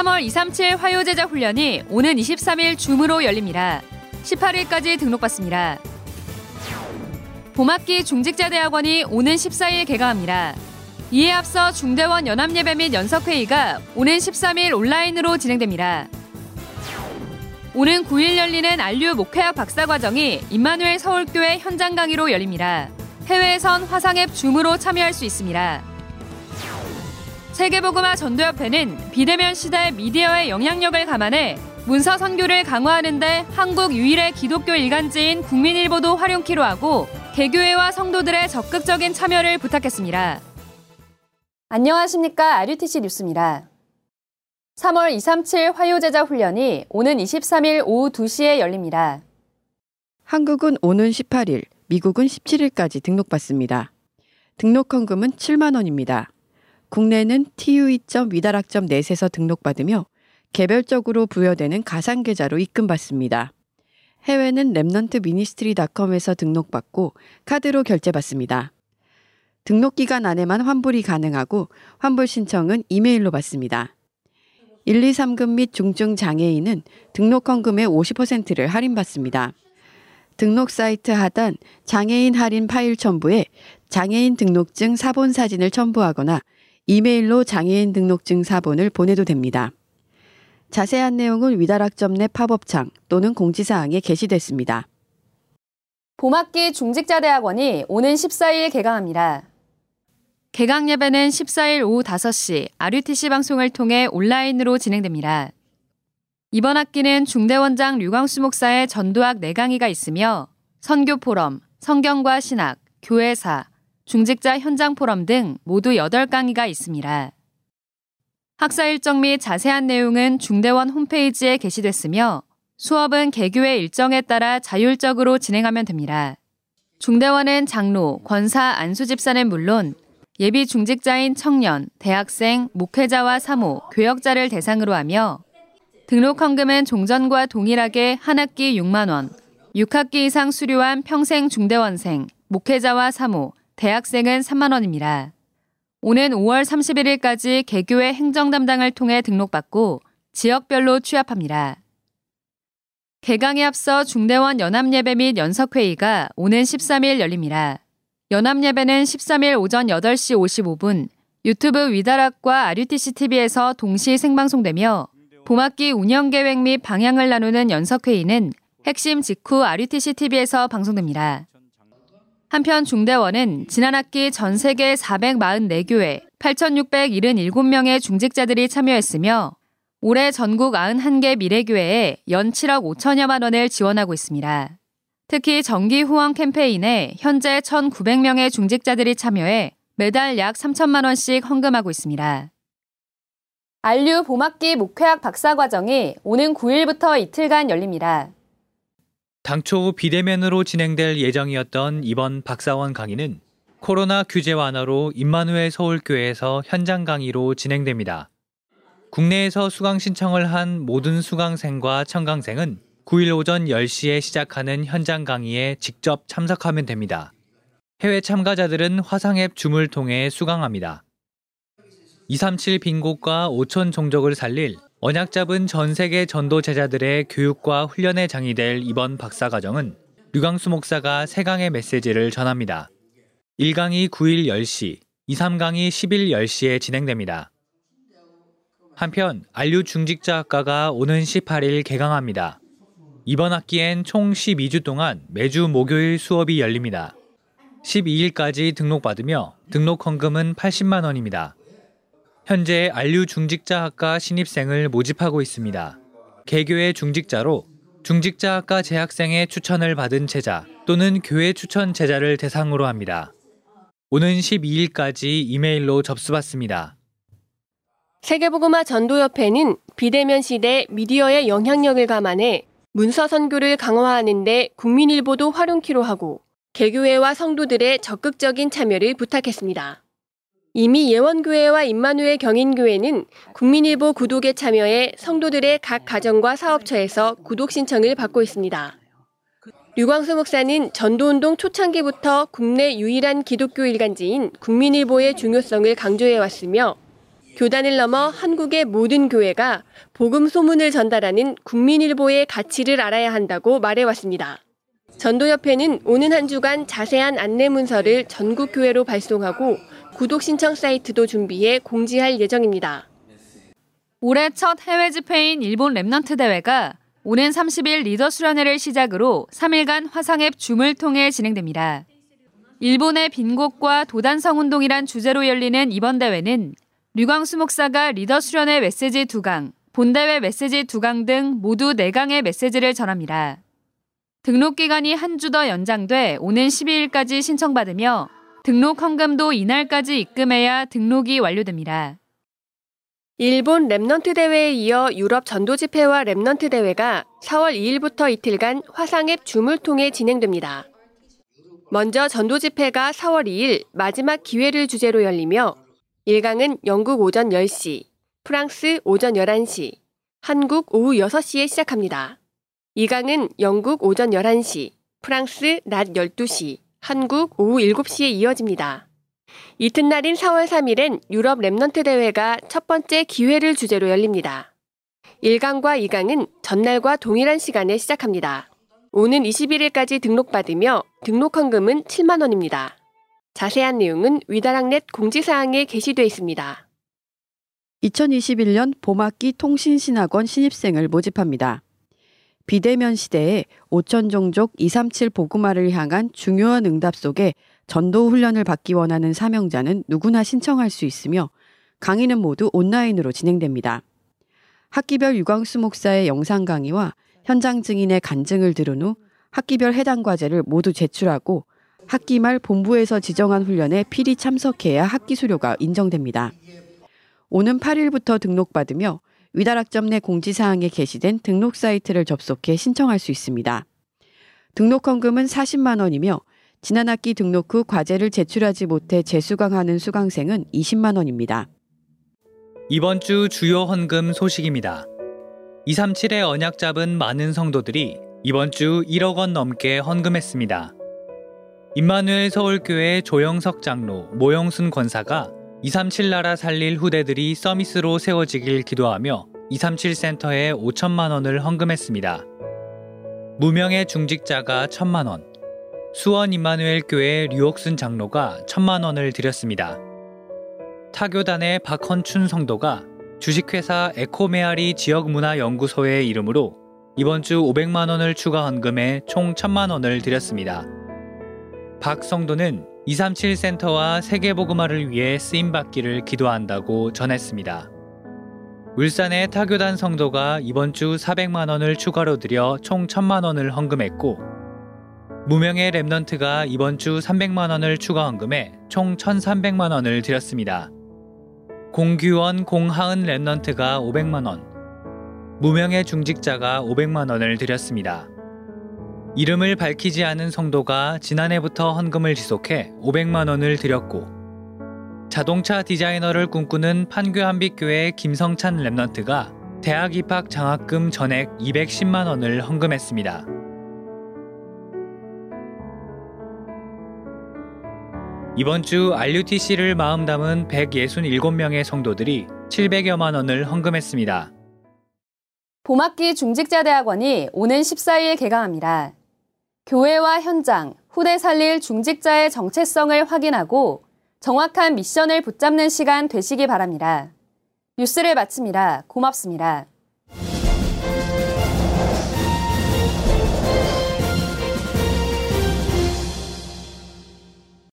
3월 237 화요제자 훈련이 오는 23일 줌으로 열립니다. 18일까지 등록받습니다. 봄학기 중직자대학원이 오는 14일 개강합니다. 이에 앞서 중대원 연합예배 및 연석회의가 오는 13일 온라인으로 진행됩니다. 오는 9일 열리는 안류 목회학 박사과정이 임마누엘 서울교회 현장 강의로 열립니다. 해외에선 화상앱 줌으로 참여할 수 있습니다. 세계보그마 전도협회는 비대면 시대 미디어의 영향력을 감안해 문서 선교를 강화하는데 한국 유일의 기독교 일간지인 국민일보도 활용키로 하고 개교회와 성도들의 적극적인 참여를 부탁했습니다. 안녕하십니까. RUTC 뉴스입니다. 3월 237 화요제자 훈련이 오는 23일 오후 2시에 열립니다. 한국은 오는 18일, 미국은 17일까지 등록받습니다. 등록 헌금은 7만 원입니다. 국내는 tue.위다락방점넷에서 등록받으며 개별적으로 부여되는 가상계좌로 입금받습니다. 해외는 Remnant Ministry닷컴에서 등록받고 카드로 결제받습니다. 등록 기간 안에만 환불이 가능하고 환불 신청은 이메일로 받습니다. 1, 2, 3급 및 중증 장애인은 등록 헌금의 50%를 할인받습니다. 등록 사이트 하단 장애인 할인 파일 첨부에 장애인 등록증 사본 사진을 첨부하거나 이메일로 장애인 등록증 사본을 보내도 됩니다. 자세한 내용은 위다락점넷 팝업창 또는 공지사항에 게시됐습니다. 봄학기 중직자대학원이 오는 14일 개강합니다. 개강 예배는 14일 오후 5시 RUTC 방송을 통해 온라인으로 진행됩니다. 이번 학기는 중대원장 류광수 목사의 전도학 4강의가 있으며 선교 포럼, 성경과 신학, 교회사, 중직자 현장 포럼 등 모두 8강의가 있습니다. 학사 일정 및 자세한 내용은 중대원 홈페이지에 게시됐으며 수업은 개교의 일정에 따라 자율적으로 진행하면 됩니다. 중대원은 장로, 권사, 안수집사는 물론 예비 중직자인 청년, 대학생, 목회자와 사모, 교역자를 대상으로 하며 등록 헌금은 종전과 동일하게 한 학기 6만 원, 6학기 이상 수료한 평생 중대원생, 목회자와 사모, 대학생은 3만 원입니다. 오는 5월 31일까지 개교의 행정 담당을 통해 등록받고 지역별로 취합합니다. 개강에 앞서 중대원 연합예배 및 연석회의가 오는 13일 열립니다. 연합예배는 13일 오전 8시 55분 유튜브 위다락과 RUTC TV에서 동시 생방송되며 봄학기 운영계획 및 방향을 나누는 연석회의는 핵심 직후 RUTC TV에서 방송됩니다. 한편 중대원은 지난 학기 전 세계 444교회 8,677명의 중직자들이 참여했으며 올해 전국 91개 미래교회에 연 7억 5천여만 원을 지원하고 있습니다. 특히 정기 후원 캠페인에 현재 1,900명의 중직자들이 참여해 매달 약 3천만 원씩 헌금하고 있습니다. 안류 봄학기 목회학 박사과정이 오는 9일부터 이틀간 열립니다. 당초 비대면으로 진행될 예정이었던 이번 박사원 강의는 코로나 규제 완화로 임마누엘 서울교회에서 현장 강의로 진행됩니다. 국내에서 수강 신청을 한 모든 수강생과 청강생은 9일 오전 10시에 시작하는 현장 강의에 직접 참석하면 됩니다. 해외 참가자들은 화상앱 줌을 통해 수강합니다. 237 빈곳과 5천 종족을 살릴 언약 잡은 전 세계 전도 제자들의 교육과 훈련의 장이 될 이번 박사 과정은 류광수 목사가 3강의 메시지를 전합니다. 1강이 9일 10시, 2, 3강이 10일 10시에 진행됩니다. 한편 안류 중직자 학과가 오는 18일 개강합니다. 이번 학기엔 총 12주 동안 매주 목요일 수업이 열립니다. 12일까지 등록받으며 등록 헌금은 80만 원입니다. 현재 안류 중직자학과 신입생을 모집하고 있습니다. 개교의 중직자로 중직자학과 재학생의 추천을 받은 제자 또는 교회 추천 제자를 대상으로 합니다. 오는 12일까지 이메일로 접수받습니다. 세계보그마 전도협회는 비대면 시대 미디어의 영향력을 감안해 문서 선교를 강화하는 데 국민일보도 활용키로 하고 개교회와 성도들의 적극적인 참여를 부탁했습니다. 이미 예원교회와 임마누엘 경인교회는 국민일보 구독에 참여해 성도들의 각 가정과 사업처에서 구독 신청을 받고 있습니다. 류광수 목사는 전도운동 초창기부터 국내 유일한 기독교 일간지인 국민일보의 중요성을 강조해왔으며 교단을 넘어 한국의 모든 교회가 복음 소문을 전달하는 국민일보의 가치를 알아야 한다고 말해왔습니다. 전도협회는 오는 한 주간 자세한 안내 문서를 전국 교회로 발송하고 구독 신청 사이트도 준비해 공지할 예정입니다. 올해 첫 해외 집회인 일본 Remnant 대회가 오는 30일 리더 수련회를 시작으로 3일간 화상앱 줌을 통해 진행됩니다. 일본의 빈곳과 도단성 운동이란 주제로 열리는 이번 대회는 류광수 목사가 리더 수련회 메시지 2강, 본대회 메시지 2강 등 모두 4강의 메시지를 전합니다. 등록 기간이 한 주 더 연장돼 오는 12일까지 신청받으며 등록 헌금도 이날까지 입금해야 등록이 완료됩니다. 일본 Remnant 대회에 이어 유럽 전도 집회와 Remnant 대회가 4월 2일부터 이틀간 화상앱 줌을 통해 진행됩니다. 먼저 전도 집회가 4월 2일 마지막 기회를 주제로 열리며 1강은 영국 오전 10시, 프랑스 오전 11시, 한국 오후 6시에 시작합니다. 2강은 영국 오전 11시, 프랑스 낮 12시, 한국 오후 7시에 이어집니다. 이튿날인 4월 3일엔 유럽 Remnant 대회가 첫 번째 기회를 주제로 열립니다. 1강과 2강은 전날과 동일한 시간에 시작합니다. 오는 21일까지 등록받으며 등록 헌금은 7만 원입니다. 자세한 내용은 위다락넷 공지사항에 게시되어 있습니다. 2021년 봄학기 통신신학원 신입생을 모집합니다. 비대면 시대에 5천 종족 237 보그마를 향한 중요한 응답 속에 전도 훈련을 받기 원하는 사명자는 누구나 신청할 수 있으며 강의는 모두 온라인으로 진행됩니다. 학기별 유광수 목사의 영상 강의와 현장 증인의 간증을 들은 후 학기별 해당 과제를 모두 제출하고 학기 말 본부에서 지정한 훈련에 필히 참석해야 학기 수료가 인정됩니다. 오는 8일부터 등록받으며 위다락점 내 공지사항에 게시된 등록 사이트를 접속해 신청할 수 있습니다. 등록 헌금은 40만 원이며 지난 학기 등록 후 과제를 제출하지 못해 재수강하는 수강생은 20만 원입니다. 이번 주 주요 헌금 소식입니다. 237의 언약 잡은 많은 성도들이 이번 주 1억 원 넘게 헌금했습니다. 임마누엘 서울교회 조영석 장로, 모영순 권사가 237 나라 살릴 후대들이 서미스로 세워지길 기도하며 237 센터에 5천만 원을 헌금했습니다. 무명의 중직자가 1천만 원, 수원 임마누엘 교회 류옥순 장로가 1천만 원을 드렸습니다. 타교단의 박헌춘 성도가 주식회사 에코메아리 지역문화연구소의 이름으로 이번 주 500만 원을 추가 헌금해 총 1000만 원을 드렸습니다. 박 성도는 237 센터와 세계복음화를 위해 쓰임받기를 기도한다고 전했습니다. 울산의 타교단 성도가 이번 주 400만 원을 추가로 드려 총 1000만 원을 헌금했고 무명의 remnant가 이번 주 300만 원을 추가 헌금해 총 1,300만 원을 드렸습니다. 공규원 공하은 remnant가 500만 원, 무명의 중직자가 500만 원을 드렸습니다. 이름을 밝히지 않은 성도가 지난해부터 헌금을 지속해 500만 원을 드렸고 자동차 디자이너를 꿈꾸는 판교한빛교회 김성찬 remnant가 대학 입학 장학금 전액 210만 원을 헌금했습니다. 이번 주 RUTC를 마음 담은 167명의 성도들이 700여만 원을 헌금했습니다. 봄학기 중직자대학원이 오는 14일 개강합니다. 교회와 현장, 후대 살릴 중직자의 정체성을 확인하고 정확한 미션을 붙잡는 시간 되시기 바랍니다. 뉴스를 마칩니다. 고맙습니다.